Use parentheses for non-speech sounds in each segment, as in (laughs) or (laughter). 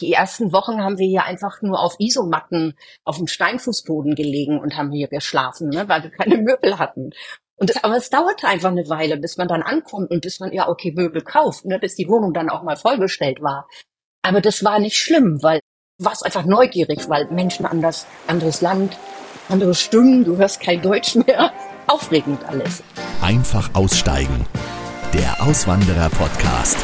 Die ersten Wochen haben wir hier einfach nur auf Isomatten auf dem Steinfußboden gelegen und haben hier geschlafen, ne, weil wir keine Möbel hatten. Und das, aber es dauerte einfach eine Weile, bis man dann ankommt und bis man ja okay Möbel kauft, ne, bis die Wohnung dann auch mal vollgestellt war. Aber das war nicht schlimm, weil warst einfach neugierig, weil Menschen anders, anderes Land, andere Stimmen, du hörst kein Deutsch mehr. (laughs) Aufregend alles. Einfach aussteigen. Der Auswanderer-Podcast.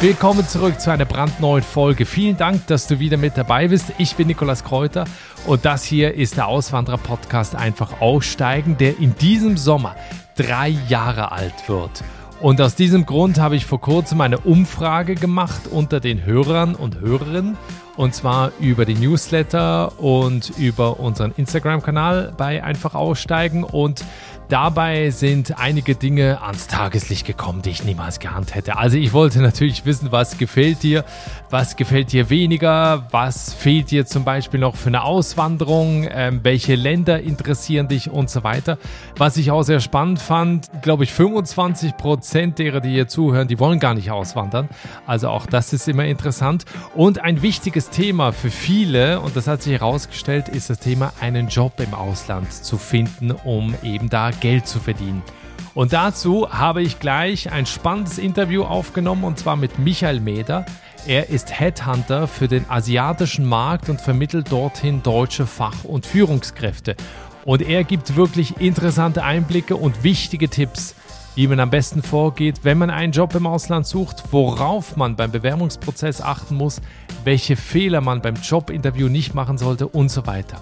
Willkommen zurück zu einer brandneuen Folge. Vielen Dank, dass du wieder mit dabei bist. Ich bin Nikolas Kräuter und das hier ist der Auswanderer-Podcast Einfach aussteigen, der in diesem Sommer drei Jahre alt wird. Und aus diesem Grund habe ich vor kurzem eine Umfrage gemacht unter den Hörern und Hörerinnen und zwar über die Newsletter und über unseren Instagram-Kanal bei Einfach Aussteigen. Und dabei sind einige Dinge ans Tageslicht gekommen, die ich niemals geahnt hätte. Also ich wollte natürlich wissen, was gefällt dir, was gefällt dir weniger, was fehlt dir zum Beispiel noch für eine Auswanderung, ähm, welche Länder interessieren dich und so weiter. Was ich auch sehr spannend fand, glaube ich, 25 Prozent derer, die hier zuhören, die wollen gar nicht auswandern. Also auch das ist immer interessant. Und ein wichtiges Thema für viele, und das hat sich herausgestellt, ist das Thema, einen Job im Ausland zu finden, um eben da Geld zu verdienen. Und dazu habe ich gleich ein spannendes Interview aufgenommen, und zwar mit Michael Meder. Er ist Headhunter für den asiatischen Markt und vermittelt dorthin deutsche Fach- und Führungskräfte. Und er gibt wirklich interessante Einblicke und wichtige Tipps wie man am besten vorgeht, wenn man einen Job im Ausland sucht, worauf man beim Bewerbungsprozess achten muss, welche Fehler man beim Jobinterview nicht machen sollte und so weiter.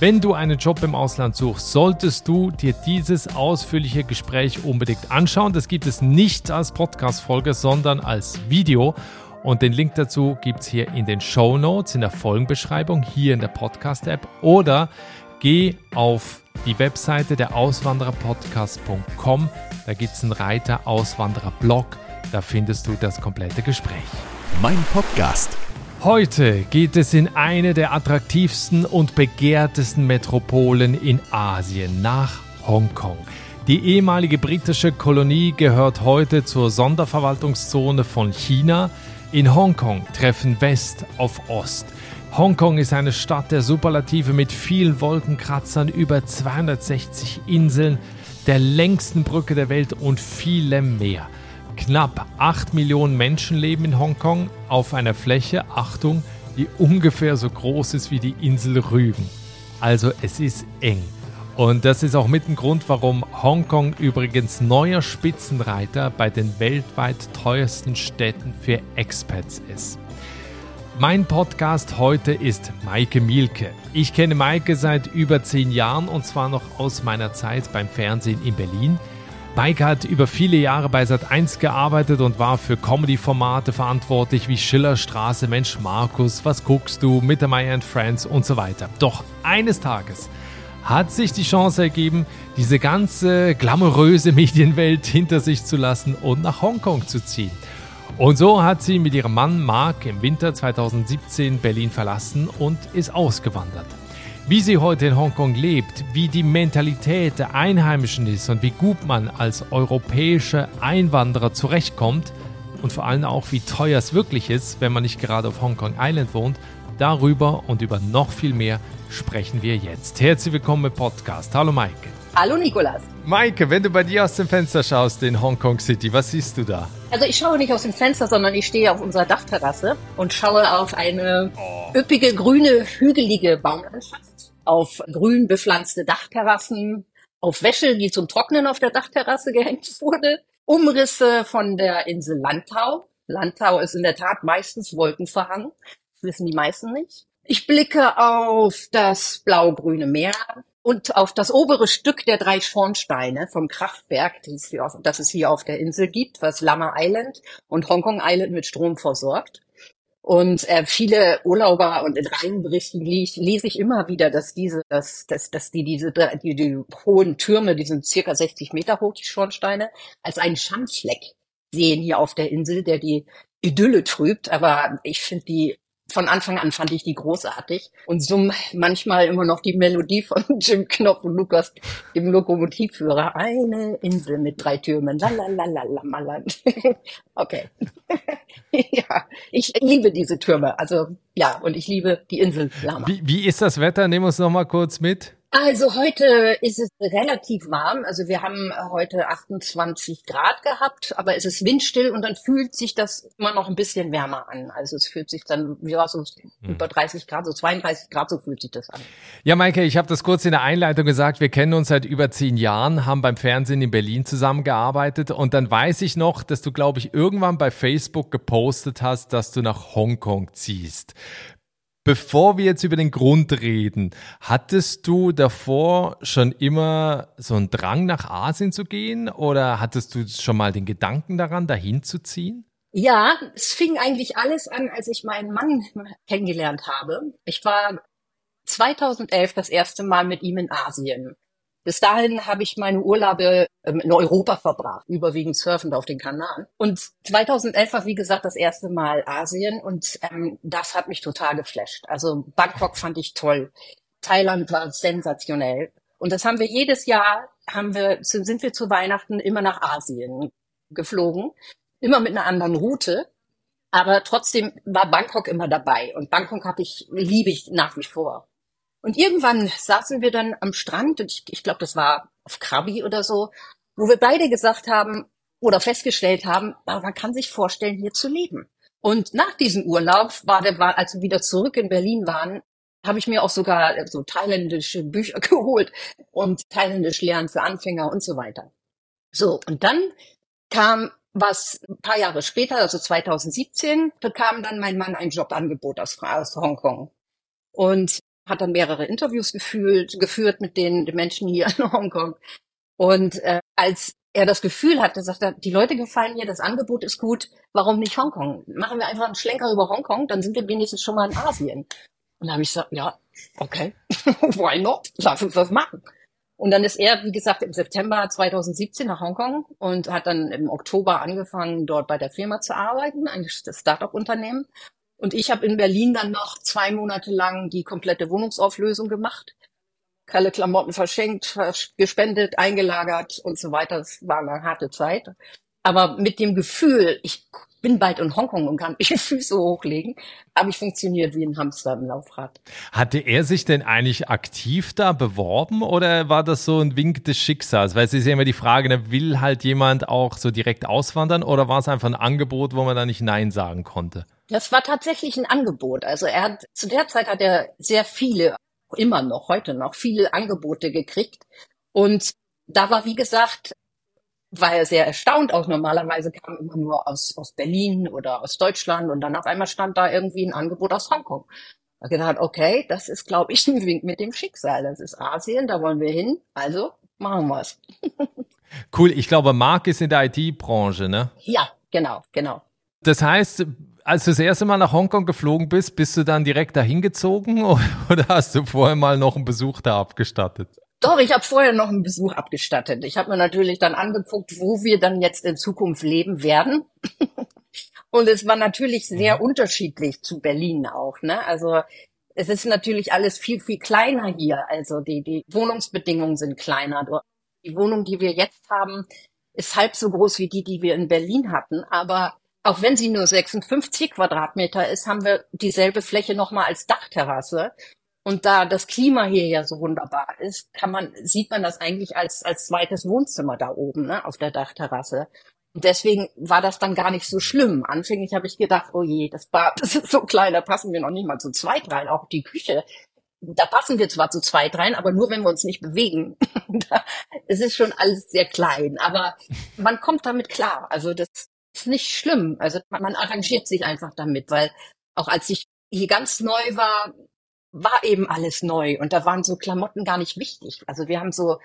Wenn du einen Job im Ausland suchst, solltest du dir dieses ausführliche Gespräch unbedingt anschauen. Das gibt es nicht als Podcast-Folge, sondern als Video. Und den Link dazu gibt es hier in den Show Notes, in der Folgenbeschreibung, hier in der Podcast-App. Oder geh auf die Webseite der Auswandererpodcast.com. Da gibt es einen Reiter Auswandererblog. Da findest du das komplette Gespräch. Mein Podcast. Heute geht es in eine der attraktivsten und begehrtesten Metropolen in Asien, nach Hongkong. Die ehemalige britische Kolonie gehört heute zur Sonderverwaltungszone von China. In Hongkong treffen West auf Ost. Hongkong ist eine Stadt der Superlative mit vielen Wolkenkratzern, über 260 Inseln, der längsten Brücke der Welt und vielem mehr. Knapp 8 Millionen Menschen leben in Hongkong auf einer Fläche, Achtung, die ungefähr so groß ist wie die Insel Rügen. Also es ist eng. Und das ist auch mit ein Grund, warum Hongkong übrigens neuer Spitzenreiter bei den weltweit teuersten Städten für Expats ist. Mein Podcast heute ist Maike Mielke. Ich kenne Maike seit über zehn Jahren und zwar noch aus meiner Zeit beim Fernsehen in Berlin. Maike hat über viele Jahre bei Sat1 gearbeitet und war für Comedy-Formate verantwortlich wie Schillerstraße, Mensch Markus, Was guckst du, Mittermeier and Friends und so weiter. Doch eines Tages hat sich die Chance ergeben, diese ganze glamouröse Medienwelt hinter sich zu lassen und nach Hongkong zu ziehen. Und so hat sie mit ihrem Mann Mark im Winter 2017 Berlin verlassen und ist ausgewandert. Wie sie heute in Hongkong lebt, wie die Mentalität der Einheimischen ist und wie gut man als europäischer Einwanderer zurechtkommt und vor allem auch wie teuer es wirklich ist, wenn man nicht gerade auf Hongkong Island wohnt, darüber und über noch viel mehr sprechen wir jetzt. Herzlich willkommen im Podcast. Hallo Maike. Hallo Nikolas. Maike, wenn du bei dir aus dem Fenster schaust in Hongkong City, was siehst du da? Also ich schaue nicht aus dem Fenster, sondern ich stehe auf unserer Dachterrasse und schaue auf eine oh. üppige, grüne, hügelige Baumlandschaft, auf grün bepflanzte Dachterrassen, auf Wäsche, die zum Trocknen auf der Dachterrasse gehängt wurde, Umrisse von der Insel Lantau. Lantau ist in der Tat meistens wolkenverhangen. Wissen die meisten nicht. Ich blicke auf das blau-grüne Meer, und auf das obere Stück der drei Schornsteine vom Kraftwerk, das es hier auf der Insel gibt, was Lama Island und Hongkong Island mit Strom versorgt. Und äh, viele Urlauber und in Reihenberichten lese ich immer wieder, dass diese, dass, dass, dass die diese die, die hohen Türme, die sind circa 60 Meter hoch, die Schornsteine, als einen Schandfleck sehen hier auf der Insel, der die Idylle trübt. Aber ich finde die von Anfang an fand ich die großartig und summ manchmal immer noch die Melodie von (laughs) Jim Knopf und Lukas, dem Lokomotivführer. Eine Insel mit drei Türmen. Lalalala. (laughs) Okay. (laughs) ja, ich liebe diese Türme. Also ja, und ich liebe die Insel. Wie, wie ist das Wetter? Nehmen wir uns noch mal kurz mit. Also heute ist es relativ warm. Also wir haben heute 28 Grad gehabt, aber es ist windstill und dann fühlt sich das immer noch ein bisschen wärmer an. Also es fühlt sich dann, ja, so mhm. über 30 Grad, so 32 Grad, so fühlt sich das an. Ja, Maike, ich habe das kurz in der Einleitung gesagt. Wir kennen uns seit über zehn Jahren, haben beim Fernsehen in Berlin zusammengearbeitet und dann weiß ich noch, dass du, glaube ich, irgendwann bei Facebook gepostet hast, dass du nach Hongkong ziehst. Bevor wir jetzt über den Grund reden, hattest du davor schon immer so einen Drang nach Asien zu gehen oder hattest du schon mal den Gedanken daran, dahin zu ziehen? Ja, es fing eigentlich alles an, als ich meinen Mann kennengelernt habe. Ich war 2011 das erste Mal mit ihm in Asien. Bis dahin habe ich meine Urlaube ähm, in Europa verbracht, überwiegend surfend auf den Kanaren. Und 2011 war, wie gesagt, das erste Mal Asien und ähm, das hat mich total geflasht. Also Bangkok fand ich toll. Thailand war sensationell. Und das haben wir jedes Jahr, haben wir, sind wir zu Weihnachten immer nach Asien geflogen. Immer mit einer anderen Route. Aber trotzdem war Bangkok immer dabei. Und Bangkok habe ich, liebe ich nach wie vor. Und irgendwann saßen wir dann am Strand, und ich, ich glaube, das war auf Krabi oder so, wo wir beide gesagt haben oder festgestellt haben, man kann sich vorstellen, hier zu leben. Und nach diesem Urlaub war der, war, als wir wieder zurück in Berlin waren, habe ich mir auch sogar so thailändische Bücher (laughs) geholt und thailändisch lernen für Anfänger und so weiter. So, und dann kam was ein paar Jahre später, also 2017, bekam dann mein Mann ein Jobangebot aus, aus Hongkong. Und hat dann mehrere Interviews gefühlt, geführt mit den, den Menschen hier in (laughs) Hongkong. Und äh, als er das Gefühl hatte, sagt er, die Leute gefallen mir, das Angebot ist gut, warum nicht Hongkong? Machen wir einfach einen Schlenker über Hongkong, dann sind wir wenigstens schon mal in Asien. Und da habe ich gesagt, ja, okay, (laughs) why not? Lass uns das machen. Und dann ist er, wie gesagt, im September 2017 nach Hongkong und hat dann im Oktober angefangen, dort bei der Firma zu arbeiten, ein Startup-Unternehmen. Und ich habe in Berlin dann noch zwei Monate lang die komplette Wohnungsauflösung gemacht. Alle Klamotten verschenkt, gespendet, eingelagert und so weiter. Das war eine harte Zeit. Aber mit dem Gefühl, ich bin bald in Hongkong und kann die (laughs) Füße hochlegen, habe ich funktioniert wie ein Hamster im Laufrad. Hatte er sich denn eigentlich aktiv da beworben oder war das so ein Wink des Schicksals? Weil es ist ja immer die Frage, ne, will halt jemand auch so direkt auswandern oder war es einfach ein Angebot, wo man da nicht Nein sagen konnte? Das war tatsächlich ein Angebot. Also er hat, zu der Zeit hat er sehr viele, immer noch, heute noch, viele Angebote gekriegt. Und da war, wie gesagt, war er sehr erstaunt auch. Normalerweise kam immer nur aus, aus Berlin oder aus Deutschland und dann auf einmal stand da irgendwie ein Angebot aus Hongkong. Da gedacht, okay, das ist, glaube ich, (laughs) ein Wink mit dem Schicksal. Das ist Asien, da wollen wir hin. Also machen wir's. cool. Ich glaube, Marc ist in der IT-Branche, ne? Ja, genau, genau. Das heißt, als du das erste Mal nach Hongkong geflogen bist, bist du dann direkt dahin gezogen (laughs) oder hast du vorher mal noch einen Besuch da abgestattet? Doch, ich habe vorher noch einen Besuch abgestattet. Ich habe mir natürlich dann angeguckt, wo wir dann jetzt in Zukunft leben werden. (laughs) Und es war natürlich sehr mhm. unterschiedlich zu Berlin auch. Ne? Also es ist natürlich alles viel, viel kleiner hier. Also die, die Wohnungsbedingungen sind kleiner. Die Wohnung, die wir jetzt haben, ist halb so groß wie die, die wir in Berlin hatten. Aber auch wenn sie nur 56 Quadratmeter ist, haben wir dieselbe Fläche nochmal als Dachterrasse. Und da das Klima hier ja so wunderbar ist, kann man, sieht man das eigentlich als, als zweites Wohnzimmer da oben, ne, auf der Dachterrasse. Und deswegen war das dann gar nicht so schlimm. Anfänglich habe ich gedacht, oh je, das Bad, (laughs) das ist so klein, da passen wir noch nicht mal zu zweit rein. Auch die Küche, da passen wir zwar zu zweit rein, aber nur wenn wir uns nicht bewegen. (laughs) es ist schon alles sehr klein, aber man kommt damit klar. Also das, ist nicht schlimm. Also man arrangiert sich einfach damit, weil auch als ich hier ganz neu war, war eben alles neu und da waren so Klamotten gar nicht wichtig. Also wir haben so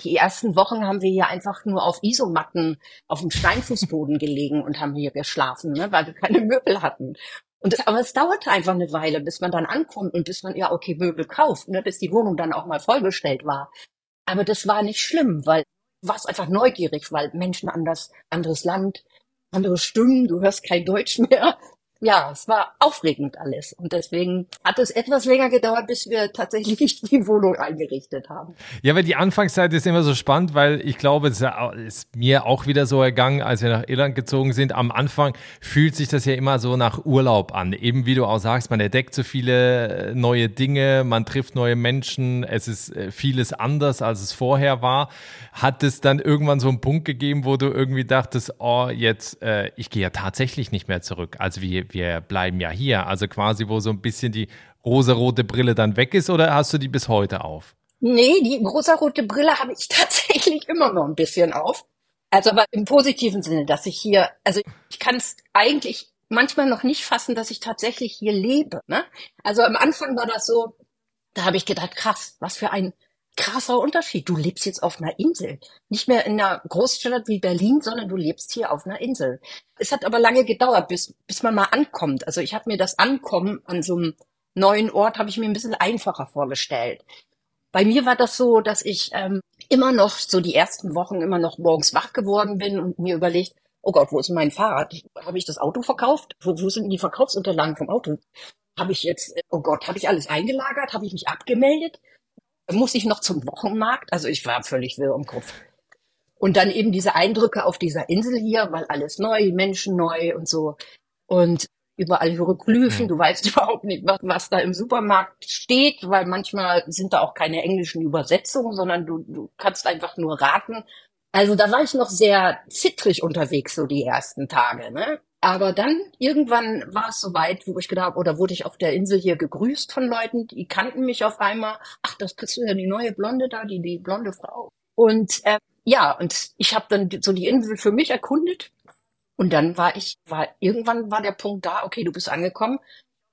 die ersten Wochen haben wir hier einfach nur auf Isomatten auf dem Steinfußboden gelegen und haben hier geschlafen, ne, weil wir keine Möbel hatten. Und das, aber es dauerte einfach eine Weile, bis man dann ankommt und bis man ja okay Möbel kauft, ne, bis die Wohnung dann auch mal vollgestellt war. Aber das war nicht schlimm, weil war es einfach neugierig, weil Menschen anders, anderes Land, andere Stimmen, du hörst kein Deutsch mehr. Ja, es war aufregend alles. Und deswegen hat es etwas länger gedauert, bis wir tatsächlich (laughs) die Wohnung eingerichtet haben. Ja, weil die Anfangszeit ist immer so spannend, weil ich glaube, es ist mir auch wieder so ergangen, als wir nach Irland gezogen sind. Am Anfang fühlt sich das ja immer so nach Urlaub an. Eben wie du auch sagst, man entdeckt so viele äh, neue Dinge, man trifft neue Menschen, es ist äh, vieles anders, als es vorher war. Hat es dann irgendwann so einen Punkt gegeben, wo du irgendwie dachtest, oh, jetzt, äh, ich gehe ja tatsächlich nicht mehr zurück. Also wie, wir bleiben ja hier. Also quasi, wo so ein bisschen die rosarote Brille dann weg ist oder hast du die bis heute auf? Nee, die rosarote Brille habe ich (laughs) tatsächlich immer noch ein bisschen auf. Also aber im positiven Sinne, dass ich hier, also ich kann es eigentlich manchmal noch nicht fassen, dass ich tatsächlich hier lebe. Ne? Also am Anfang war das so, da habe ich gedacht, krass, was für ein krasser Unterschied. Du lebst jetzt auf einer Insel. Nicht mehr in einer Großstadt wie Berlin, sondern du lebst hier auf einer Insel. Es hat aber lange gedauert, bis, bis man mal ankommt. Also ich habe mir das Ankommen an so einem neuen Ort, habe ich mir ein bisschen einfacher vorgestellt. Bei mir war das so, dass ich ähm, immer noch so die ersten Wochen immer noch morgens wach geworden bin und mir überlegt, oh Gott, wo ist mein Fahrrad? Habe ich das Auto verkauft? Wo, wo sind die Verkaufsunterlagen vom Auto? Habe ich jetzt, oh Gott, habe ich alles eingelagert? Habe ich mich abgemeldet? Muss ich noch zum Wochenmarkt? Also ich war völlig wirr im Kopf. Und dann eben diese Eindrücke auf dieser Insel hier, weil alles neu, Menschen neu und so. Und überall Hieroglyphen. Du weißt (laughs) überhaupt nicht, was, was da im Supermarkt steht, weil manchmal sind da auch keine englischen Übersetzungen, sondern du, du kannst einfach nur raten. Also da war ich noch sehr zittrig unterwegs, so die ersten Tage. Ne? Aber dann irgendwann war es soweit, wo ich gedacht habe, oder wurde ich auf der Insel hier gegrüßt von Leuten, die kannten mich auf einmal. Ach, das bist du ja die neue Blonde da, die, die blonde Frau. Und äh, ja, und ich habe dann so die Insel für mich erkundet. Und dann war ich, war irgendwann war der Punkt da, okay, du bist angekommen.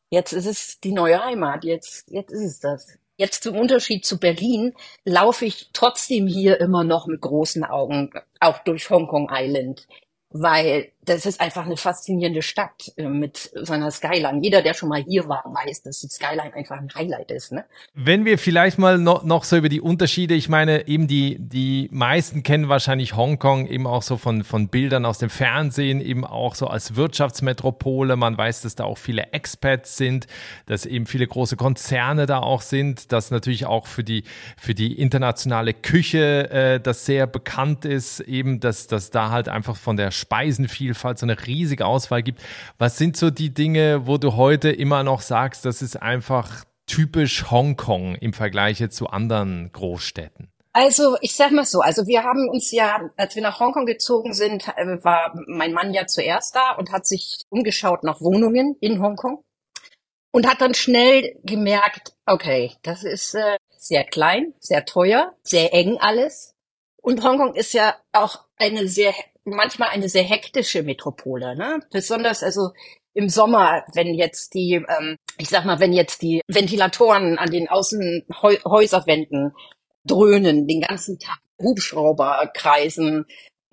Jetzt ist es die neue Heimat. Jetzt, jetzt ist es das. Jetzt zum Unterschied zu Berlin laufe ich trotzdem hier immer noch mit großen Augen, auch durch Hongkong Island weil das ist einfach eine faszinierende Stadt äh, mit seiner Skyline. Jeder, der schon mal hier war, weiß, dass die Skyline einfach ein Highlight ist. Ne? Wenn wir vielleicht mal noch, noch so über die Unterschiede, ich meine, eben die, die meisten kennen wahrscheinlich Hongkong eben auch so von, von Bildern aus dem Fernsehen, eben auch so als Wirtschaftsmetropole. Man weiß, dass da auch viele Expats sind, dass eben viele große Konzerne da auch sind, dass natürlich auch für die, für die internationale Küche äh, das sehr bekannt ist, eben, dass, dass da halt einfach von der Speisenvielfalt so eine riesige Auswahl gibt. Was sind so die Dinge, wo du heute immer noch sagst, das ist einfach typisch Hongkong im Vergleich zu anderen Großstädten? Also ich sag mal so, also wir haben uns ja, als wir nach Hongkong gezogen sind, äh, war mein Mann ja zuerst da und hat sich umgeschaut nach Wohnungen in Hongkong und hat dann schnell gemerkt, okay, das ist äh, sehr klein, sehr teuer, sehr eng alles. Und Hongkong ist ja auch eine sehr manchmal eine sehr hektische Metropole, ne? Besonders also im Sommer, wenn jetzt die, ähm, ich sag mal, wenn jetzt die Ventilatoren an den Außenhäuserwänden dröhnen den ganzen Tag, Hubschrauber kreisen.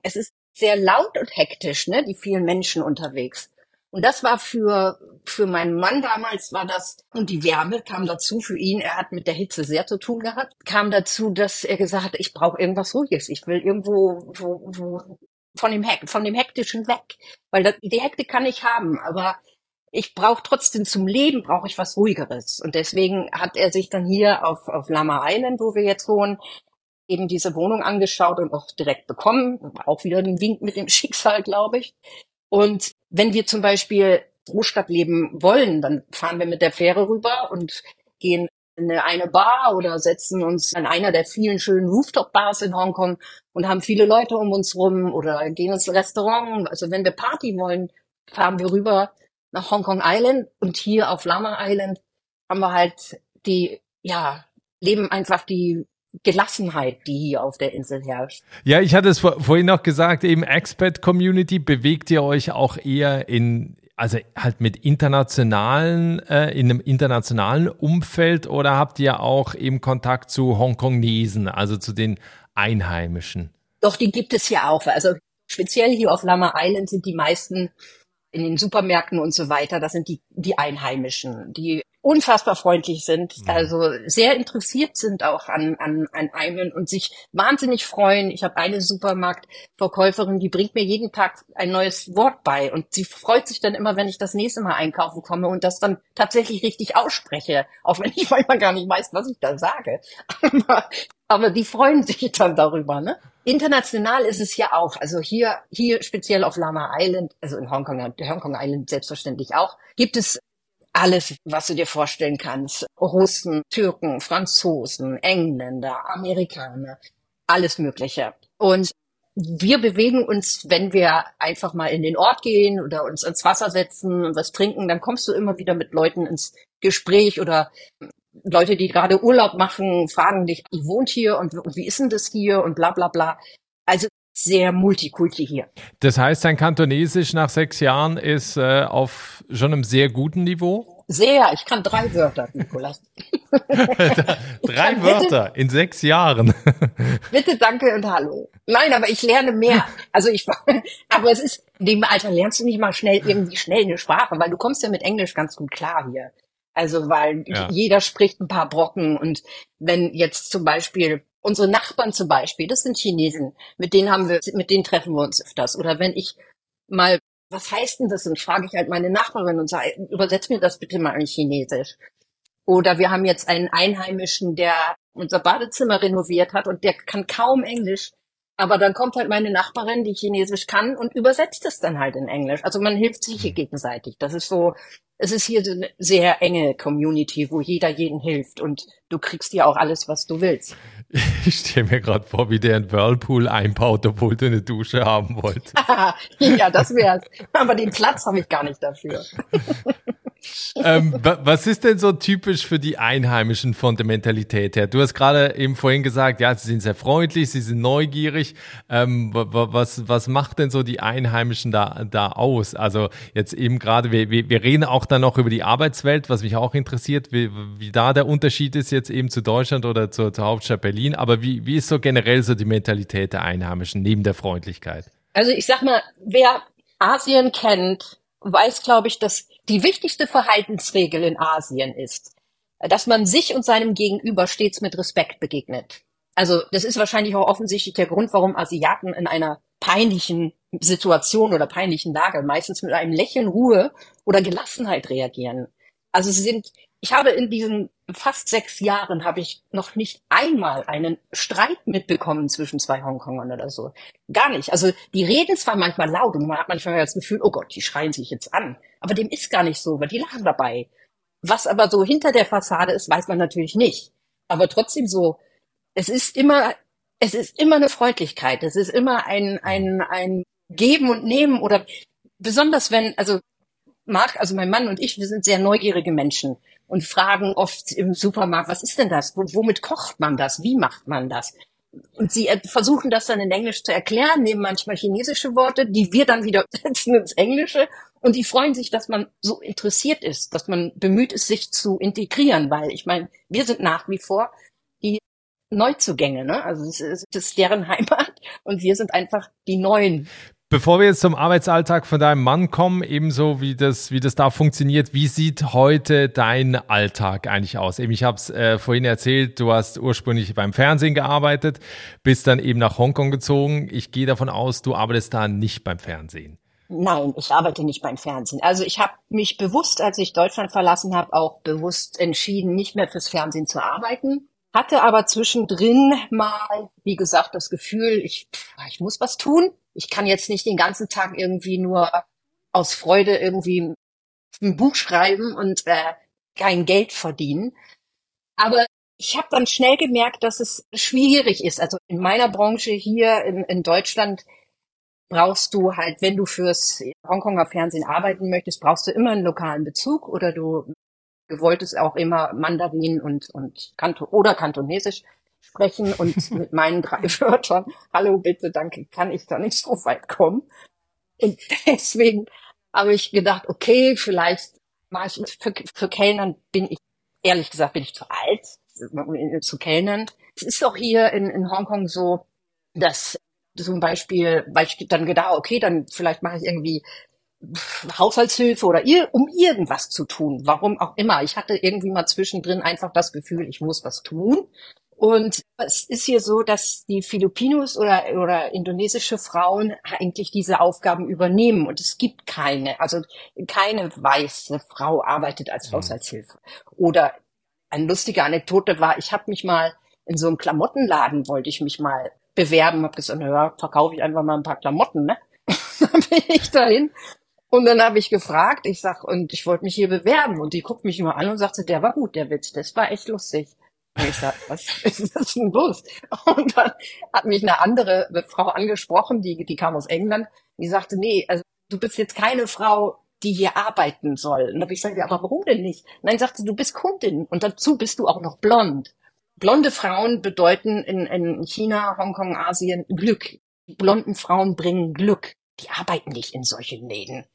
Es ist sehr laut und hektisch, ne? Die vielen Menschen unterwegs. Und das war für, für meinen Mann damals war das, und die Wärme kam dazu für ihn, er hat mit der Hitze sehr zu tun gehabt, kam dazu, dass er gesagt hat, ich brauche irgendwas Ruhiges, ich will irgendwo, wo, wo von dem, Hek von dem Hektischen weg. Weil das, die Hektik kann ich haben, aber ich brauche trotzdem zum Leben, brauche ich was Ruhigeres. Und deswegen hat er sich dann hier auf, auf Lama Island, wo wir jetzt wohnen, eben diese Wohnung angeschaut und auch direkt bekommen. Auch wieder ein Wink mit dem (laughs) Schicksal, glaube ich. Und wenn wir zum Beispiel Großstadt leben wollen, dann fahren wir mit der Fähre rüber und gehen in eine Bar oder setzen uns an einer der vielen schönen Rooftop-Bars in Hongkong und haben viele Leute um uns rum oder gehen ins Restaurant. Also wenn wir Party wollen, fahren wir rüber nach Hongkong Island und hier auf Lama Island haben wir halt die, ja, leben einfach die Gelassenheit, die hier auf der Insel herrscht. Ja, ich hatte es vor, vorhin noch gesagt, eben Expat Community, bewegt ihr euch auch eher in, also halt mit internationalen, äh, in einem internationalen Umfeld oder habt ihr auch eben Kontakt zu Hongkongesen, also zu den Einheimischen? Doch, die gibt es ja auch. Also speziell hier auf Lama Island sind die meisten in den Supermärkten und so weiter, das sind die, die Einheimischen, die unfassbar freundlich sind, mhm. also sehr interessiert sind auch an, an, an einem und sich wahnsinnig freuen. Ich habe eine Supermarktverkäuferin, die bringt mir jeden Tag ein neues Wort bei und sie freut sich dann immer, wenn ich das nächste Mal einkaufen komme und das dann tatsächlich richtig ausspreche, auch wenn ich (laughs) manchmal gar nicht weiß, was ich da sage. Aber, aber die freuen sich dann darüber, ne? International ist es ja auch, also hier, hier speziell auf Lama Island, also in Hongkong, Hongkong Island selbstverständlich auch, gibt es alles, was du dir vorstellen kannst. Russen, Türken, Franzosen, Engländer, Amerikaner, alles Mögliche. Und wir bewegen uns, wenn wir einfach mal in den Ort gehen oder uns ins Wasser setzen und was trinken, dann kommst du immer wieder mit Leuten ins Gespräch oder Leute, die gerade Urlaub machen, fragen dich, wie wohnt hier und, wie ist denn das hier und bla bla bla. Also sehr multikulti hier. Das heißt, dein Kantonesisch nach sechs Jahren ist äh, auf schon einem sehr guten Niveau? Sehr, ich kann drei Wörter, Nikolas. (laughs) drei Wörter bitte, in sechs Jahren. (laughs) bitte, danke und hallo. Nein, aber ich lerne mehr. Also ich, (laughs) aber es ist, in dem Alter lernst du nicht mal schnell irgendwie schnell eine Sprache, weil du kommst ja mit Englisch ganz gut klar hier. Also weil ja. jeder spricht ein paar Brocken und wenn jetzt zum Beispiel unsere Nachbarn zum Beispiel, das sind Chinesen, mit denen haben wir, mit denen treffen wir uns öfters. Oder wenn ich mal, was heißt denn das? Und frage ich halt meine Nachbarin und sage, übersetz mir das bitte mal in Chinesisch. Oder wir haben jetzt einen Einheimischen, der unser Badezimmer renoviert hat und der kann kaum Englisch. Aber dann kommt halt meine Nachbarin, die Chinesisch kann und übersetzt es dann halt in Englisch. Also man hilft sich hier gegenseitig. Das ist so, es ist hier eine sehr enge Community, wo jeder jeden hilft und du kriegst ja auch alles, was du willst. (laughs) Ich stelle mir gerade vor, wie der einen Whirlpool einbaut, obwohl du eine Dusche haben wolltest. (laughs) ja, das wär's. Aber den Platz habe ich gar nicht dafür. (laughs) ähm, was ist denn so typisch für die Einheimischen von der Mentalität her? Du hast gerade eben vorhin gesagt, ja, sie sind sehr freundlich, sie sind neugierig. Ähm, was, was macht denn so die Einheimischen da, da aus? Also jetzt eben gerade, wir, wir reden auch dann noch über die Arbeitswelt, was mich auch interessiert, wie, wie da der Unterschied ist jetzt eben zu Deutschland oder zur, zur Hauptstadt Berlin. Aber wie, wie ist so generell so die Mentalität der Einheimischen neben der Freundlichkeit? Also ich sag mal, wer Asien kennt, weiß, glaube ich, dass die wichtigste Verhaltensregel in Asien ist, dass man sich und seinem Gegenüber stets mit Respekt begegnet. Also das ist wahrscheinlich auch offensichtlich der Grund, warum Asiaten in einer peinlichen Situation oder peinlichen Lage meistens mit einem Lächeln Ruhe oder Gelassenheit reagieren. Also sie sind, ich habe in diesen fast sechs Jahren habe ich noch nicht einmal einen Streit mitbekommen zwischen zwei Hongkongern oder so. Gar nicht. Also die reden zwar manchmal laut und man hat manchmal das Gefühl, oh Gott, die schreien sich jetzt an. Aber dem ist gar nicht so, weil die lachen dabei. Was aber so hinter der Fassade ist, weiß man natürlich nicht. Aber trotzdem so, es ist immer, es ist immer eine Freundlichkeit. Es ist immer ein, ein, ein Geben und Nehmen oder besonders wenn, also Marc, also mein Mann und ich, wir sind sehr neugierige Menschen und fragen oft im Supermarkt, was ist denn das? womit kocht man das? Wie macht man das? Und sie versuchen das dann in Englisch zu erklären, nehmen manchmal chinesische Worte, die wir dann wieder (laughs) setzen ins Englische. Und die freuen sich, dass man so interessiert ist, dass man bemüht ist, sich zu integrieren, weil ich meine, wir sind nach wie vor die Neuzugänge, ne? Also es ist deren (laughs) Heimat und wir sind einfach die Neuen. Bevor wir jetzt zum Arbeitsalltag von deinem Mann kommen, ebenso wie das, wie das da funktioniert, wie sieht heute dein Alltag eigentlich aus? Eben, ich habe es äh, vorhin erzählt, du hast ursprünglich beim Fernsehen gearbeitet, bist dann eben nach Hongkong gezogen. Ich gehe davon aus, du arbeitest da nicht beim Fernsehen. Nein, ich arbeite nicht beim Fernsehen. Also ich habe mich bewusst, als ich Deutschland verlassen habe, auch bewusst entschieden, nicht mehr fürs Fernsehen zu arbeiten. Hatte aber zwischendrin mal, wie gesagt, das Gefühl, ich, ich muss was tun ich kann jetzt nicht den ganzen Tag irgendwie nur aus Freude irgendwie ein Buch schreiben und äh, kein Geld verdienen. Aber ich habe dann schnell gemerkt, dass es schwierig ist. Also in meiner Branche hier in, in Deutschland brauchst du halt, wenn du fürs Hongkonger Fernsehen arbeiten möchtest, brauchst du immer einen lokalen Bezug oder du, du wolltest auch immer Mandarin und, und Kanto oder Kantonesisch sprechen und (laughs) mit meinen drei (laughs) Wörtern, hallo, bitte, danke, kann ich da nicht so weit kommen. Und (laughs) deswegen habe ich gedacht, okay, vielleicht mache ich für, für Kellnern bin ich, ehrlich gesagt, bin ich zu alt zu Kellnern. Es ist auch hier in, in Hongkong so, dass zum Beispiel, weil ich dann gedacht, okay, dann vielleicht mache ich irgendwie Haushaltshilfe oder ir um irgendwas zu tun. Warum auch immer. Ich hatte irgendwie mal zwischendrin einfach das Gefühl, ich muss was tun. Und es ist hier so, dass die Filipinos oder, oder indonesische Frauen eigentlich diese Aufgaben übernehmen. Und es gibt keine, also keine weiße Frau arbeitet als mhm. Haushaltshilfe. Oder eine lustige Anekdote war, ich habe mich mal in so einem Klamottenladen, wollte ich mich mal bewerben, habe gesagt, naja, verkaufe ich einfach mal ein paar Klamotten, ne? (laughs) dann bin ich dahin und dann habe ich gefragt, ich sag, und ich wollte mich hier bewerben. Und die guckt mich immer an und sagte, der war gut, der Witz, das war echt lustig. Und ich sag, was (laughs) ist das denn los? Und dann hat mich eine andere Frau angesprochen, die, die kam aus England, die sagte, nee, also du bist jetzt keine Frau, die hier arbeiten soll. Und dann habe ich gesagt, ja, aber warum denn nicht? Nein, sagte, du bist Kundin und dazu bist du auch noch blond. Blonde Frauen bedeuten in, in China, Hongkong, Asien Glück. Blonden Frauen bringen Glück. Die arbeiten nicht in solchen Läden.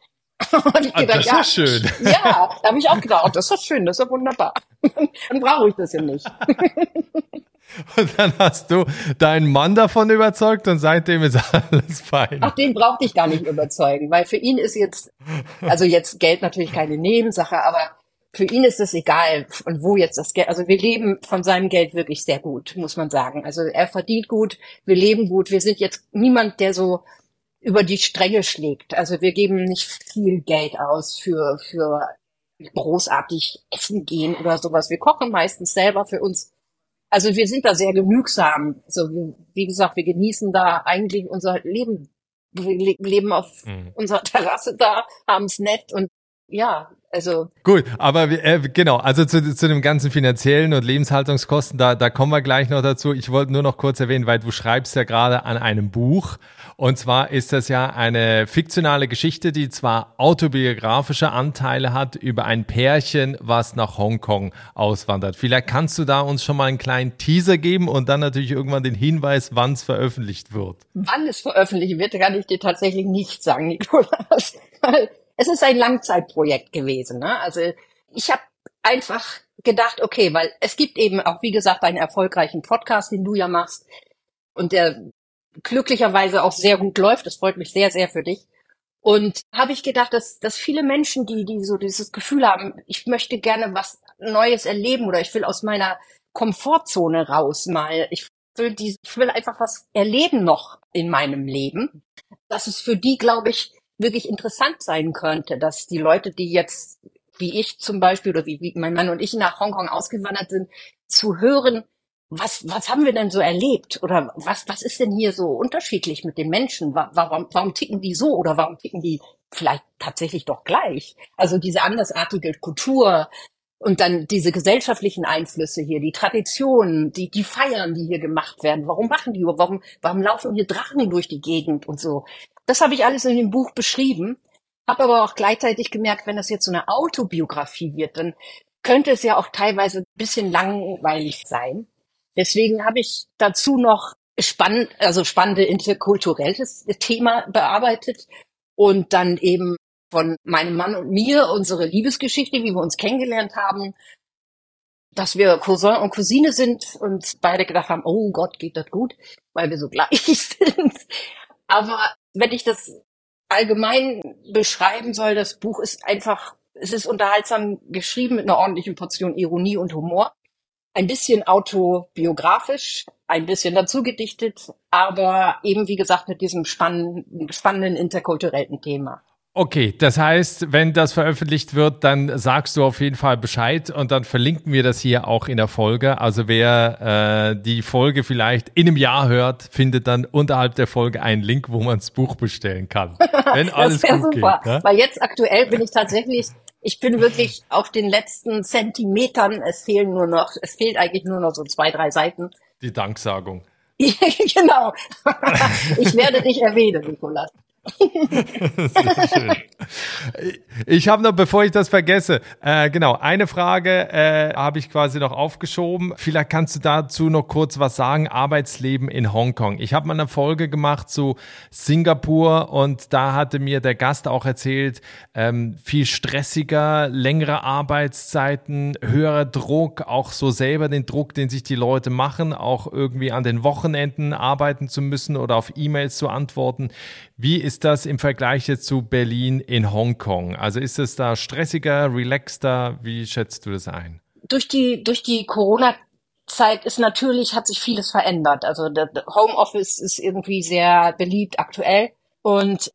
(laughs) gedacht, ah, das ist ja, schön. Ja, da habe ich auch gedacht, oh, das ist doch schön, das ist ja wunderbar. (laughs) Dann brauche ich das ja nicht. (laughs) Und dann hast du deinen Mann davon überzeugt und seitdem ist alles fein. Ach, den brauchte ich gar nicht überzeugen, weil für ihn ist jetzt, also jetzt Geld natürlich keine Nebensache, aber für ihn ist es egal, von wo jetzt das Geld, also wir leben von seinem Geld wirklich sehr gut, muss man sagen. Also er verdient gut, wir leben gut, wir sind jetzt niemand, der so über die Stränge schlägt. Also wir geben nicht viel Geld aus für, für großartig essen gehen oder sowas. Wir kochen meistens selber für uns. Also wir sind da sehr genügsam. Also wie gesagt, wir genießen da eigentlich unser Leben. Wir leben auf mhm. unserer Terrasse da, haben es nett und ja, also. Gut, aber äh, genau, also zu, zu dem ganzen finanziellen und Lebenshaltungskosten, da, da kommen wir gleich noch dazu. Ich wollte nur noch kurz erwähnen, weil du schreibst ja gerade an einem Buch. Und zwar ist das ja eine fiktionale Geschichte, die zwar autobiografische Anteile hat über ein Pärchen, was nach Hongkong auswandert. Vielleicht kannst du da uns schon mal einen kleinen Teaser geben und dann natürlich irgendwann den Hinweis, wann es veröffentlicht wird. Wann es veröffentlicht wird, kann ich dir tatsächlich nicht sagen, Nikolas (laughs) es ist ein Langzeitprojekt gewesen. Ne? Also ich habe einfach gedacht, okay, weil es gibt eben auch, wie gesagt, einen erfolgreichen Podcast, den du ja machst und der glücklicherweise auch sehr gut läuft. Das freut mich sehr, sehr für dich. Und habe ich gedacht, dass, dass viele Menschen, die, die so dieses Gefühl haben, ich möchte gerne was Neues erleben oder ich will aus meiner Komfortzone raus mal. Ich will, die, ich will einfach was erleben noch in meinem Leben. Das ist für die, glaube ich, wirklich interessant sein könnte, dass die Leute, die jetzt, wie ich zum Beispiel oder wie, wie mein Mann und ich nach Hongkong ausgewandert sind, zu hören, was, was haben wir denn so erlebt? Oder was, was ist denn hier so unterschiedlich mit den Menschen? Warum, warum ticken die so oder warum ticken die vielleicht tatsächlich doch gleich? Also diese andersartige Kultur und dann diese gesellschaftlichen Einflüsse hier, die Traditionen, die, die Feiern, die hier gemacht werden. Warum machen die? Warum, warum laufen hier Drachen durch die Gegend und so? Das habe ich alles in dem Buch beschrieben, habe aber auch gleichzeitig gemerkt, wenn das jetzt so eine Autobiografie wird, dann könnte es ja auch teilweise ein bisschen langweilig sein. Deswegen habe ich dazu noch spannend, also spannende interkulturelles Thema bearbeitet und dann eben von meinem Mann und mir unsere Liebesgeschichte, wie wir uns kennengelernt haben, dass wir Cousin und Cousine sind und beide gedacht haben, oh Gott, geht das gut, weil wir so gleich (laughs) sind. Aber wenn ich das allgemein beschreiben soll, das Buch ist einfach, es ist unterhaltsam geschrieben mit einer ordentlichen Portion Ironie und Humor. Ein bisschen autobiografisch, ein bisschen dazu gedichtet, aber eben wie gesagt mit diesem spannenden, spannenden interkulturellen Thema. Okay, das heißt, wenn das veröffentlicht wird, dann sagst du auf jeden Fall Bescheid und dann verlinken wir das hier auch in der Folge. Also wer äh, die Folge vielleicht in einem Jahr hört, findet dann unterhalb der Folge einen Link, wo man das Buch bestellen kann. (laughs) Wenn alles das gut super, geht. Ne? Weil jetzt aktuell bin ich tatsächlich, ich bin wirklich auf den letzten Zentimetern. Es fehlen nur noch, es fehlt eigentlich nur noch so zwei, drei Seiten. Die Danksagung. (laughs) genau. ich werde dich erwähnen, Nikolas. (laughs) ich habe noch, bevor ich das vergesse, äh, genau, eine Frage äh, habe ich quasi noch aufgeschoben. Vielleicht kannst du dazu noch kurz was sagen. Arbeitsleben in Hongkong. Ich habe mal eine Folge gemacht zu Singapur und da hatte mir der Gast auch erzählt, ähm, viel stressiger, längere Arbeitszeiten, höherer Druck, auch so selber den Druck, den sich die Leute machen, auch irgendwie an den Wochenenden arbeiten zu müssen oder auf E-Mails zu antworten. Wie ist das im Vergleich jetzt zu Berlin in Hongkong? Also ist es da stressiger, relaxter? Wie schätzt du das ein? Durch die, durch die Corona-Zeit ist natürlich, hat sich vieles verändert. Also der Homeoffice ist irgendwie sehr beliebt aktuell. Und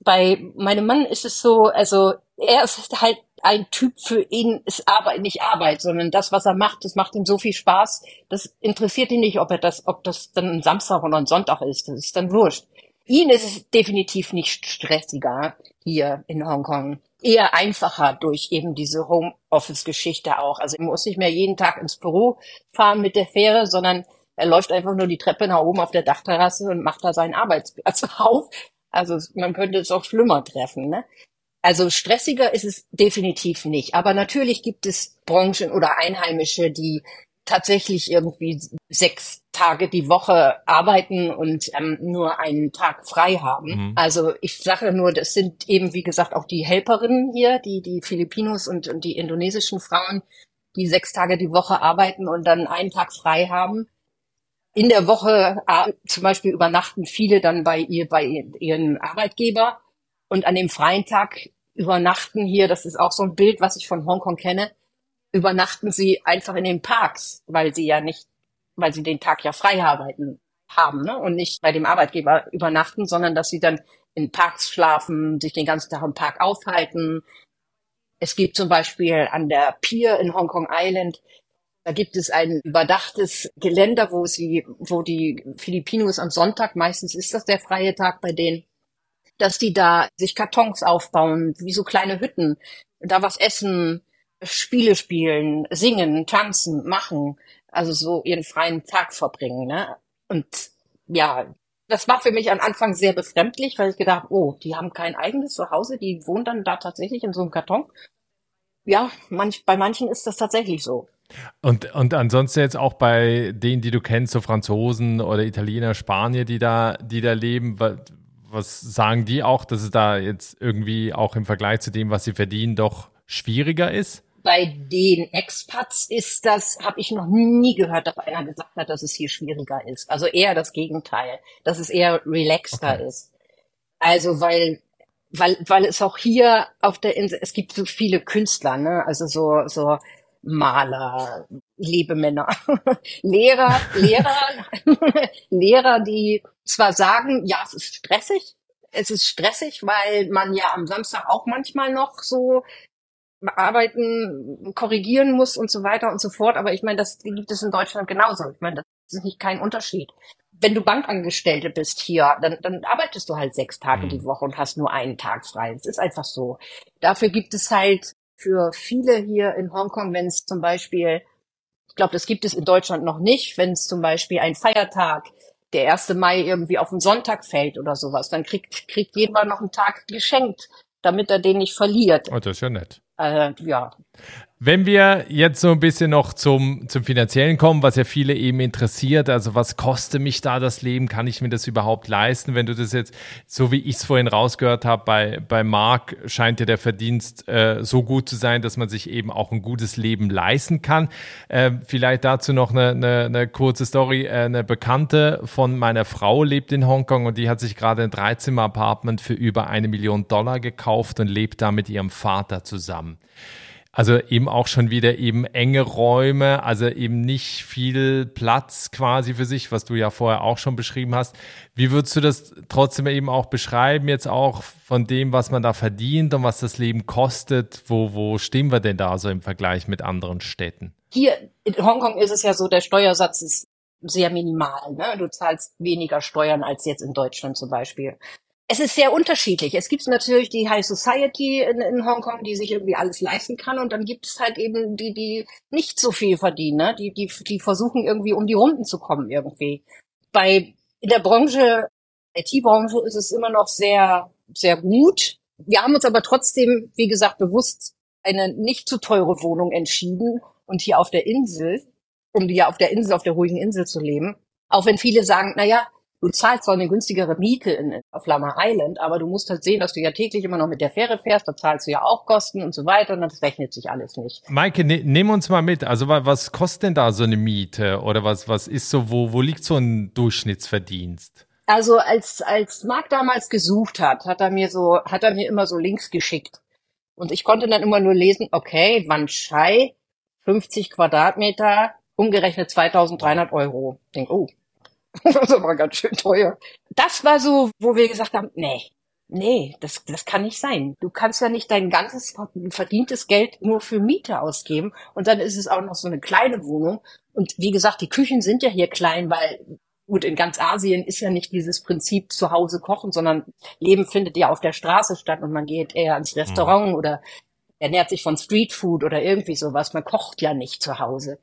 bei meinem Mann ist es so, also er ist halt ein Typ für ihn ist Arbeit nicht Arbeit, sondern das, was er macht, das macht ihm so viel Spaß. Das interessiert ihn nicht, ob er das, ob das dann ein Samstag oder ein Sonntag ist. Das ist dann wurscht. Ihn ist es definitiv nicht stressiger hier in Hongkong. Eher einfacher durch eben diese Homeoffice-Geschichte auch. Also er muss nicht mehr jeden Tag ins Büro fahren mit der Fähre, sondern er läuft einfach nur die Treppe nach oben auf der Dachterrasse und macht da seinen Arbeitsplatz (laughs) auf. Also man könnte es auch schlimmer treffen. Ne? Also stressiger ist es definitiv nicht. Aber natürlich gibt es Branchen oder Einheimische, die tatsächlich irgendwie sechs Tage die Woche arbeiten und ähm, nur einen Tag frei haben. Mhm. Also ich sage nur, das sind eben, wie gesagt, auch die Helperinnen hier, die, die Filipinos und, und die indonesischen Frauen, die sechs Tage die Woche arbeiten und dann einen Tag frei haben. In der Woche äh, zum Beispiel übernachten viele dann bei ihr, bei ihren Arbeitgeber und an dem freien Tag übernachten hier, das ist auch so ein Bild, was ich von Hongkong kenne, übernachten sie einfach in den Parks, weil sie ja nicht, weil sie den Tag ja frei arbeiten haben ne? und nicht bei dem Arbeitgeber übernachten, sondern dass sie dann in Parks schlafen, sich den ganzen Tag im Park aufhalten. Es gibt zum Beispiel an der Pier in Hongkong Island, da gibt es ein überdachtes Geländer, wo sie, wo die Filipinos am Sonntag, meistens ist das der freie Tag bei denen, dass die da sich Kartons aufbauen, wie so kleine Hütten, da was essen, Spiele spielen, singen, tanzen, machen, also so ihren freien Tag verbringen. Ne? Und ja, das war für mich am Anfang sehr befremdlich, weil ich gedacht, oh, die haben kein eigenes Zuhause, die wohnen dann da tatsächlich in so einem Karton. Ja, manch, bei manchen ist das tatsächlich so. Und, und ansonsten jetzt auch bei denen, die du kennst, so Franzosen oder Italiener, Spanier, die da, die da leben, was sagen die auch, dass es da jetzt irgendwie auch im Vergleich zu dem, was sie verdienen, doch schwieriger ist? Bei den Expats ist das, habe ich noch nie gehört, dass einer gesagt hat, dass es hier schwieriger ist. Also eher das Gegenteil, dass es eher relaxter okay. ist. Also weil weil, weil es auch hier auf der Insel, es gibt so viele Künstler, ne? Also so, so Maler, Lebemänner, (laughs) Lehrer, Lehrer, (laughs) Lehrer, die zwar sagen, ja, es ist stressig, es ist stressig, weil man ja am Samstag auch manchmal noch so arbeiten, korrigieren muss und so weiter und so fort. Aber ich meine, das gibt es in Deutschland genauso. Ich meine, das ist nicht kein Unterschied. Wenn du Bankangestellte bist hier, dann, dann arbeitest du halt sechs Tage mhm. die Woche und hast nur einen Tag frei. Es ist einfach so. Dafür gibt es halt für viele hier in Hongkong, wenn es zum Beispiel, ich glaube, das gibt es in Deutschland noch nicht, wenn es zum Beispiel ein Feiertag, der 1. Mai irgendwie auf den Sonntag fällt oder sowas, dann kriegt, kriegt jeder noch einen Tag geschenkt, damit er den nicht verliert. Oh, das ist ja nett. Äh, ja. Wenn wir jetzt so ein bisschen noch zum, zum Finanziellen kommen, was ja viele eben interessiert, also was kostet mich da das Leben? Kann ich mir das überhaupt leisten? Wenn du das jetzt, so wie ich es vorhin rausgehört habe, bei, bei Mark scheint ja der Verdienst äh, so gut zu sein, dass man sich eben auch ein gutes Leben leisten kann. Äh, vielleicht dazu noch eine, eine, eine kurze Story. Äh, eine Bekannte von meiner Frau lebt in Hongkong und die hat sich gerade ein Dreizimmer-Apartment für über eine Million Dollar gekauft und lebt da mit ihrem Vater zusammen. Also eben auch schon wieder eben enge Räume, also eben nicht viel Platz quasi für sich, was du ja vorher auch schon beschrieben hast. Wie würdest du das trotzdem eben auch beschreiben, jetzt auch von dem, was man da verdient und was das Leben kostet? Wo, wo stehen wir denn da so im Vergleich mit anderen Städten? Hier in Hongkong ist es ja so, der Steuersatz ist sehr minimal. Ne? Du zahlst weniger Steuern als jetzt in Deutschland zum Beispiel es ist sehr unterschiedlich. Es gibt natürlich die High Society in, in Hongkong, die sich irgendwie alles leisten kann, und dann gibt es halt eben die, die nicht so viel verdienen, ne? die, die, die versuchen irgendwie um die Runden zu kommen irgendwie. Bei in der Branche, IT-Branche ist es immer noch sehr, sehr gut. Wir haben uns aber trotzdem, wie gesagt, bewusst eine nicht zu teure Wohnung entschieden und hier auf der Insel, um hier auf der Insel, auf der ruhigen Insel zu leben. Auch wenn viele sagen, na ja, du zahlst zwar eine günstigere Miete in, auf Lama Island, aber du musst halt sehen, dass du ja täglich immer noch mit der Fähre fährst, da zahlst du ja auch Kosten und so weiter und das rechnet sich alles nicht. Maike, ne, nimm uns mal mit. Also was kostet denn da so eine Miete oder was, was ist so, wo, wo liegt so ein Durchschnittsverdienst? Also als, als Marc damals gesucht hat, hat er mir so, hat er mir immer so Links geschickt. Und ich konnte dann immer nur lesen, okay, Wanschei, 50 Quadratmeter, umgerechnet 2300 Euro. Ich denk, oh, (laughs) das aber ganz schön teuer. Das war so, wo wir gesagt haben, nee, nee, das, das kann nicht sein. Du kannst ja nicht dein ganzes verdientes Geld nur für Miete ausgeben. Und dann ist es auch noch so eine kleine Wohnung. Und wie gesagt, die Küchen sind ja hier klein, weil gut, in ganz Asien ist ja nicht dieses Prinzip zu Hause kochen, sondern Leben findet ja auf der Straße statt und man geht eher ins Restaurant mhm. oder ernährt sich von Streetfood oder irgendwie sowas. Man kocht ja nicht zu Hause.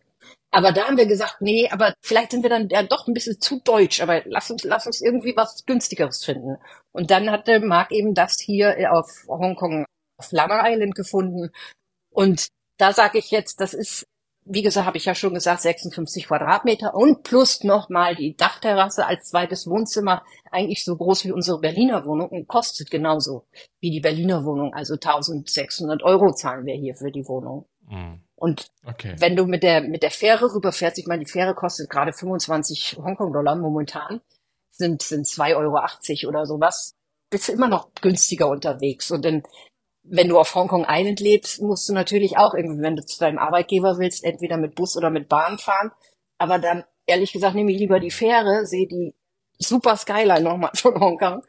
Aber da haben wir gesagt, nee, aber vielleicht sind wir dann ja doch ein bisschen zu deutsch, aber lass uns, lass uns irgendwie was günstigeres finden. Und dann hatte Marc eben das hier auf Hongkong, auf Lama Island gefunden. Und da sage ich jetzt, das ist, wie gesagt, habe ich ja schon gesagt, 56 Quadratmeter und plus nochmal die Dachterrasse als zweites Wohnzimmer, eigentlich so groß wie unsere Berliner Wohnung und kostet genauso wie die Berliner Wohnung. Also 1600 Euro zahlen wir hier für die Wohnung. Mhm. Und okay. wenn du mit der, mit der Fähre rüberfährst, ich meine, die Fähre kostet gerade 25 Hongkong-Dollar momentan, sind, sind 2,80 Euro oder sowas, bist du immer noch günstiger unterwegs. Und dann, wenn du auf Hongkong Island lebst, musst du natürlich auch irgendwie, wenn du zu deinem Arbeitgeber willst, entweder mit Bus oder mit Bahn fahren. Aber dann, ehrlich gesagt, nehme ich lieber die Fähre, sehe die super Skyline nochmal von Hongkong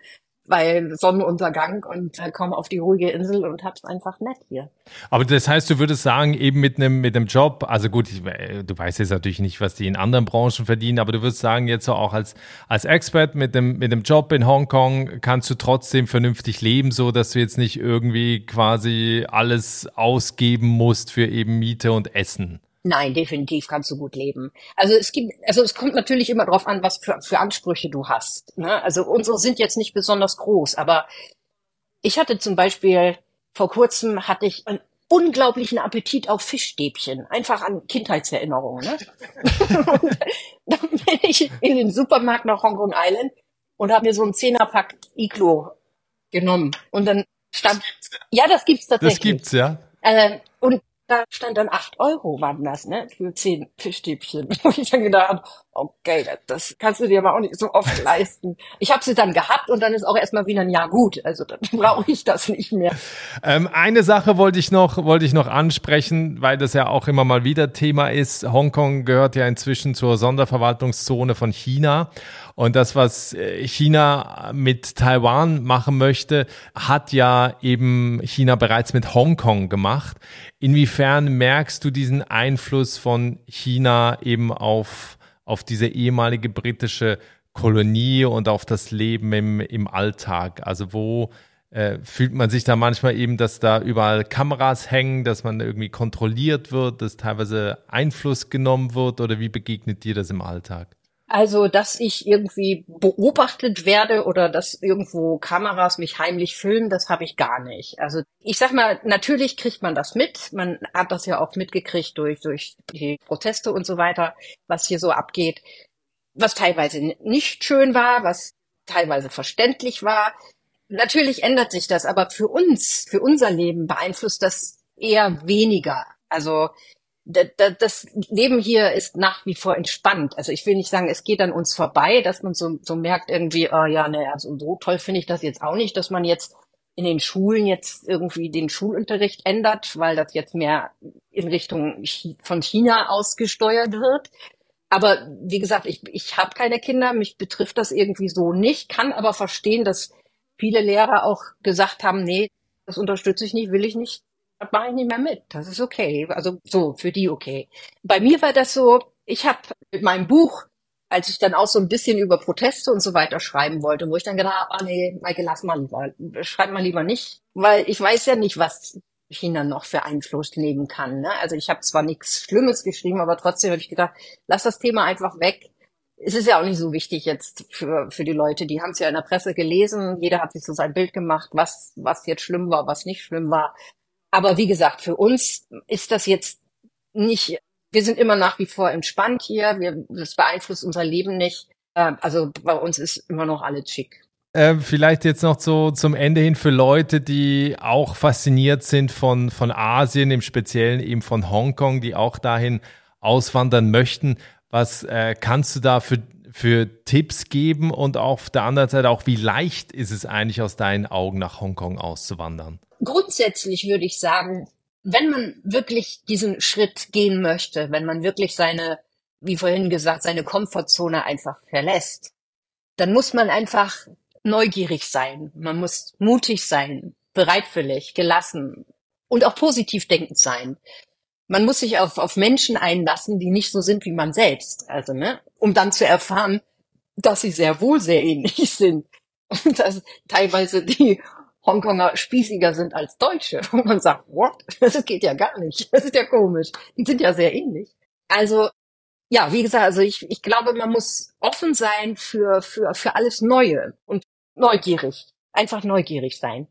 weil Sonnenuntergang und äh, komme auf die ruhige Insel und hab's einfach nett hier. Aber das heißt, du würdest sagen, eben mit einem mit einem Job, also gut, ich, äh, du weißt jetzt natürlich nicht, was die in anderen Branchen verdienen, aber du würdest sagen, jetzt so auch als als Expert mit dem mit dem Job in Hongkong kannst du trotzdem vernünftig leben, so dass du jetzt nicht irgendwie quasi alles ausgeben musst für eben Miete und Essen. Nein, definitiv kannst du gut leben. Also es gibt, also es kommt natürlich immer darauf an, was für, für Ansprüche du hast. Ne? Also unsere sind jetzt nicht besonders groß, aber ich hatte zum Beispiel vor kurzem hatte ich einen unglaublichen Appetit auf Fischstäbchen, einfach an Kindheitserinnerungen. Ne? (laughs) dann bin ich in den Supermarkt nach Hong Kong Island und habe mir so einen Zehnerpack Iglo genommen und dann stand, ja, das gibt's tatsächlich. Das gibt's ja. Äh, und da stand dann acht Euro waren das, ne, für zehn Fischstäbchen. (laughs) Und ich dann gedacht habe, okay, das, das kannst du dir aber auch nicht so oft (laughs) leisten. Ich habe sie dann gehabt und dann ist auch erstmal wieder ein Jahr gut. Also dann (laughs) brauche ich das nicht mehr. Ähm, eine Sache wollte ich noch, wollte ich noch ansprechen, weil das ja auch immer mal wieder Thema ist. Hongkong gehört ja inzwischen zur Sonderverwaltungszone von China. Und das, was äh, China mit Taiwan machen möchte, hat ja eben China bereits mit Hongkong gemacht. Inwiefern merkst du diesen Einfluss von China eben auf, auf diese ehemalige britische Kolonie und auf das Leben im, im Alltag? Also wo äh, fühlt man sich da manchmal eben, dass da überall Kameras hängen, dass man irgendwie kontrolliert wird, dass teilweise Einfluss genommen wird oder wie begegnet dir das im Alltag? Also, dass ich irgendwie beobachtet werde oder dass irgendwo Kameras mich heimlich filmen, das habe ich gar nicht. Also ich sag mal, natürlich kriegt man das mit. Man hat das ja auch mitgekriegt durch, durch die Proteste und so weiter, was hier so abgeht. Was teilweise nicht schön war, was teilweise verständlich war. Natürlich ändert sich das, aber für uns, für unser Leben beeinflusst das eher weniger. Also das Leben hier ist nach wie vor entspannt. Also ich will nicht sagen, es geht an uns vorbei, dass man so, so merkt irgendwie, oh ja, naja, so, so toll finde ich das jetzt auch nicht, dass man jetzt in den Schulen jetzt irgendwie den Schulunterricht ändert, weil das jetzt mehr in Richtung von China ausgesteuert wird. Aber wie gesagt, ich, ich habe keine Kinder, mich betrifft das irgendwie so nicht, kann aber verstehen, dass viele Lehrer auch gesagt haben, nee, das unterstütze ich nicht, will ich nicht das mache ich nicht mehr mit. Das ist okay. Also so, für die okay. Bei mir war das so, ich habe mit meinem Buch, als ich dann auch so ein bisschen über Proteste und so weiter schreiben wollte, wo ich dann gedacht habe, ah nee, Michael, lass mal lieber, schreib mal lieber nicht, weil ich weiß ja nicht, was China noch für Einfluss nehmen kann. Ne? Also ich habe zwar nichts Schlimmes geschrieben, aber trotzdem habe ich gedacht, lass das Thema einfach weg. Es ist ja auch nicht so wichtig jetzt für, für die Leute. Die haben es ja in der Presse gelesen. Jeder hat sich so sein Bild gemacht, was, was jetzt schlimm war, was nicht schlimm war. Aber wie gesagt, für uns ist das jetzt nicht, wir sind immer nach wie vor entspannt hier, wir, das beeinflusst unser Leben nicht. Ähm, also bei uns ist immer noch alles schick. Äh, vielleicht jetzt noch so zum Ende hin für Leute, die auch fasziniert sind von, von Asien, im Speziellen eben von Hongkong, die auch dahin auswandern möchten. Was äh, kannst du da für, für Tipps geben und auf der anderen Seite auch, wie leicht ist es eigentlich aus deinen Augen nach Hongkong auszuwandern? Grundsätzlich würde ich sagen, wenn man wirklich diesen Schritt gehen möchte, wenn man wirklich seine, wie vorhin gesagt, seine Komfortzone einfach verlässt, dann muss man einfach neugierig sein. Man muss mutig sein, bereitwillig, gelassen und auch positiv denkend sein. Man muss sich auf, auf Menschen einlassen, die nicht so sind wie man selbst. Also, ne, um dann zu erfahren, dass sie sehr wohl sehr ähnlich (laughs) sind. Und dass teilweise die Hongkonger spießiger sind als Deutsche. (laughs) Und man sagt, what? (laughs) Das geht ja gar nicht. Das ist ja komisch. Die sind ja sehr ähnlich. Also, ja, wie gesagt, also ich, ich glaube, man muss offen sein für, für, für alles Neue und neugierig. Einfach neugierig sein.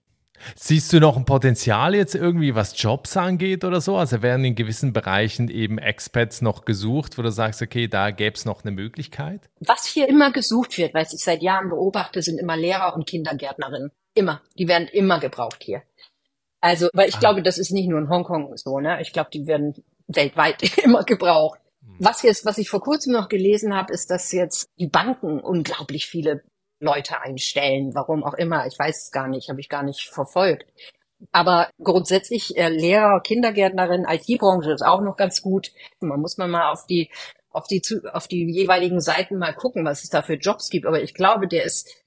Siehst du noch ein Potenzial jetzt irgendwie, was Jobs angeht oder so? Also werden in gewissen Bereichen eben Expats noch gesucht, wo du sagst, okay, da gäbe es noch eine Möglichkeit? Was hier immer gesucht wird, was ich seit Jahren beobachte, sind immer Lehrer und Kindergärtnerinnen. Immer. Die werden immer gebraucht hier. Also, weil ich ah. glaube, das ist nicht nur in Hongkong so, ne? Ich glaube, die werden weltweit (laughs) immer gebraucht. Hm. Was jetzt, was ich vor kurzem noch gelesen habe, ist, dass jetzt die Banken unglaublich viele Leute einstellen, warum auch immer. Ich weiß es gar nicht, habe ich gar nicht verfolgt. Aber grundsätzlich äh, Lehrer, Kindergärtnerin, IT-Branche ist auch noch ganz gut. Man muss man mal auf die auf die auf die jeweiligen Seiten mal gucken, was es da für Jobs gibt. Aber ich glaube, der ist,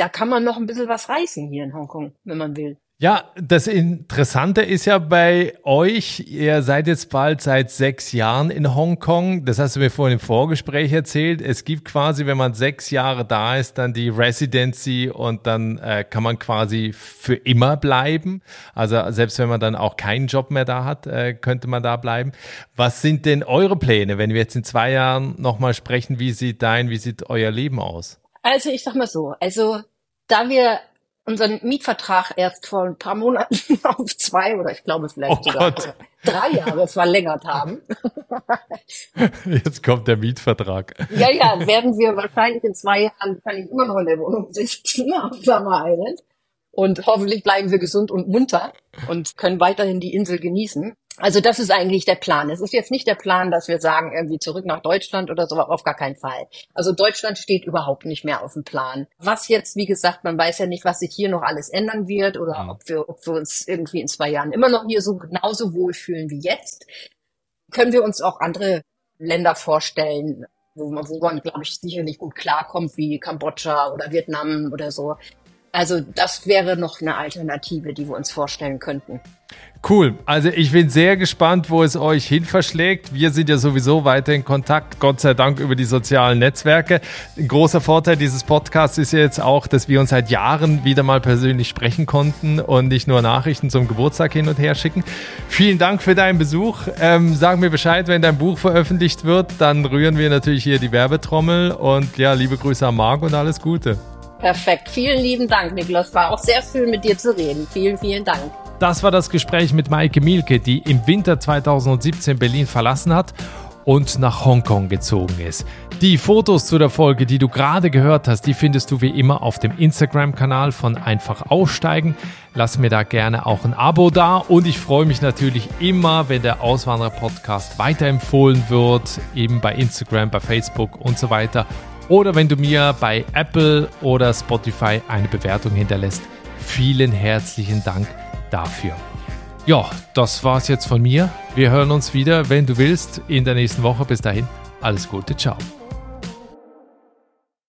da kann man noch ein bisschen was reißen hier in Hongkong, wenn man will. Ja, das Interessante ist ja bei euch, ihr seid jetzt bald seit sechs Jahren in Hongkong. Das hast du mir vorhin im Vorgespräch erzählt. Es gibt quasi, wenn man sechs Jahre da ist, dann die Residency und dann äh, kann man quasi für immer bleiben. Also selbst wenn man dann auch keinen Job mehr da hat, äh, könnte man da bleiben. Was sind denn eure Pläne, wenn wir jetzt in zwei Jahren nochmal sprechen? Wie sieht dein, wie sieht euer Leben aus? Also ich sag mal so, also da wir unseren Mietvertrag erst vor ein paar Monaten (laughs) auf zwei oder ich glaube vielleicht oh sogar Gott. drei Jahre verlängert haben. (laughs) Jetzt kommt der Mietvertrag. Ja, ja, werden wir wahrscheinlich in zwei Jahren kann ich immer noch in der Wohnung sitzen (laughs) auf Summer Island. Und hoffentlich bleiben wir gesund und munter und können weiterhin die Insel genießen. Also das ist eigentlich der Plan. Es ist jetzt nicht der Plan, dass wir sagen, irgendwie zurück nach Deutschland oder so, auf gar keinen Fall. Also Deutschland steht überhaupt nicht mehr auf dem Plan. Was jetzt, wie gesagt, man weiß ja nicht, was sich hier noch alles ändern wird oder ob wir, ob wir uns irgendwie in zwei Jahren immer noch hier so genauso wohlfühlen wie jetzt. Können wir uns auch andere Länder vorstellen, wo man, wo man glaube ich, sicherlich gut klarkommt, wie Kambodscha oder Vietnam oder so. Also das wäre noch eine Alternative, die wir uns vorstellen könnten. Cool. Also ich bin sehr gespannt, wo es euch hin verschlägt. Wir sind ja sowieso weiter in Kontakt, Gott sei Dank über die sozialen Netzwerke. Ein großer Vorteil dieses Podcasts ist jetzt auch, dass wir uns seit Jahren wieder mal persönlich sprechen konnten und nicht nur Nachrichten zum Geburtstag hin und her schicken. Vielen Dank für deinen Besuch. Ähm, sag mir Bescheid, wenn dein Buch veröffentlicht wird. Dann rühren wir natürlich hier die Werbetrommel und ja, liebe Grüße an Marc und alles Gute. Perfekt. Vielen lieben Dank, Niklas. War auch sehr schön mit dir zu reden. Vielen, vielen Dank. Das war das Gespräch mit Maike Mielke, die im Winter 2017 Berlin verlassen hat und nach Hongkong gezogen ist. Die Fotos zu der Folge, die du gerade gehört hast, die findest du wie immer auf dem Instagram-Kanal von Einfach Aussteigen. Lass mir da gerne auch ein Abo da und ich freue mich natürlich immer, wenn der Auswanderer-Podcast weiterempfohlen wird, eben bei Instagram, bei Facebook und so weiter. Oder wenn du mir bei Apple oder Spotify eine Bewertung hinterlässt. Vielen herzlichen Dank dafür. Ja, das war's jetzt von mir. Wir hören uns wieder, wenn du willst, in der nächsten Woche. Bis dahin, alles Gute, ciao.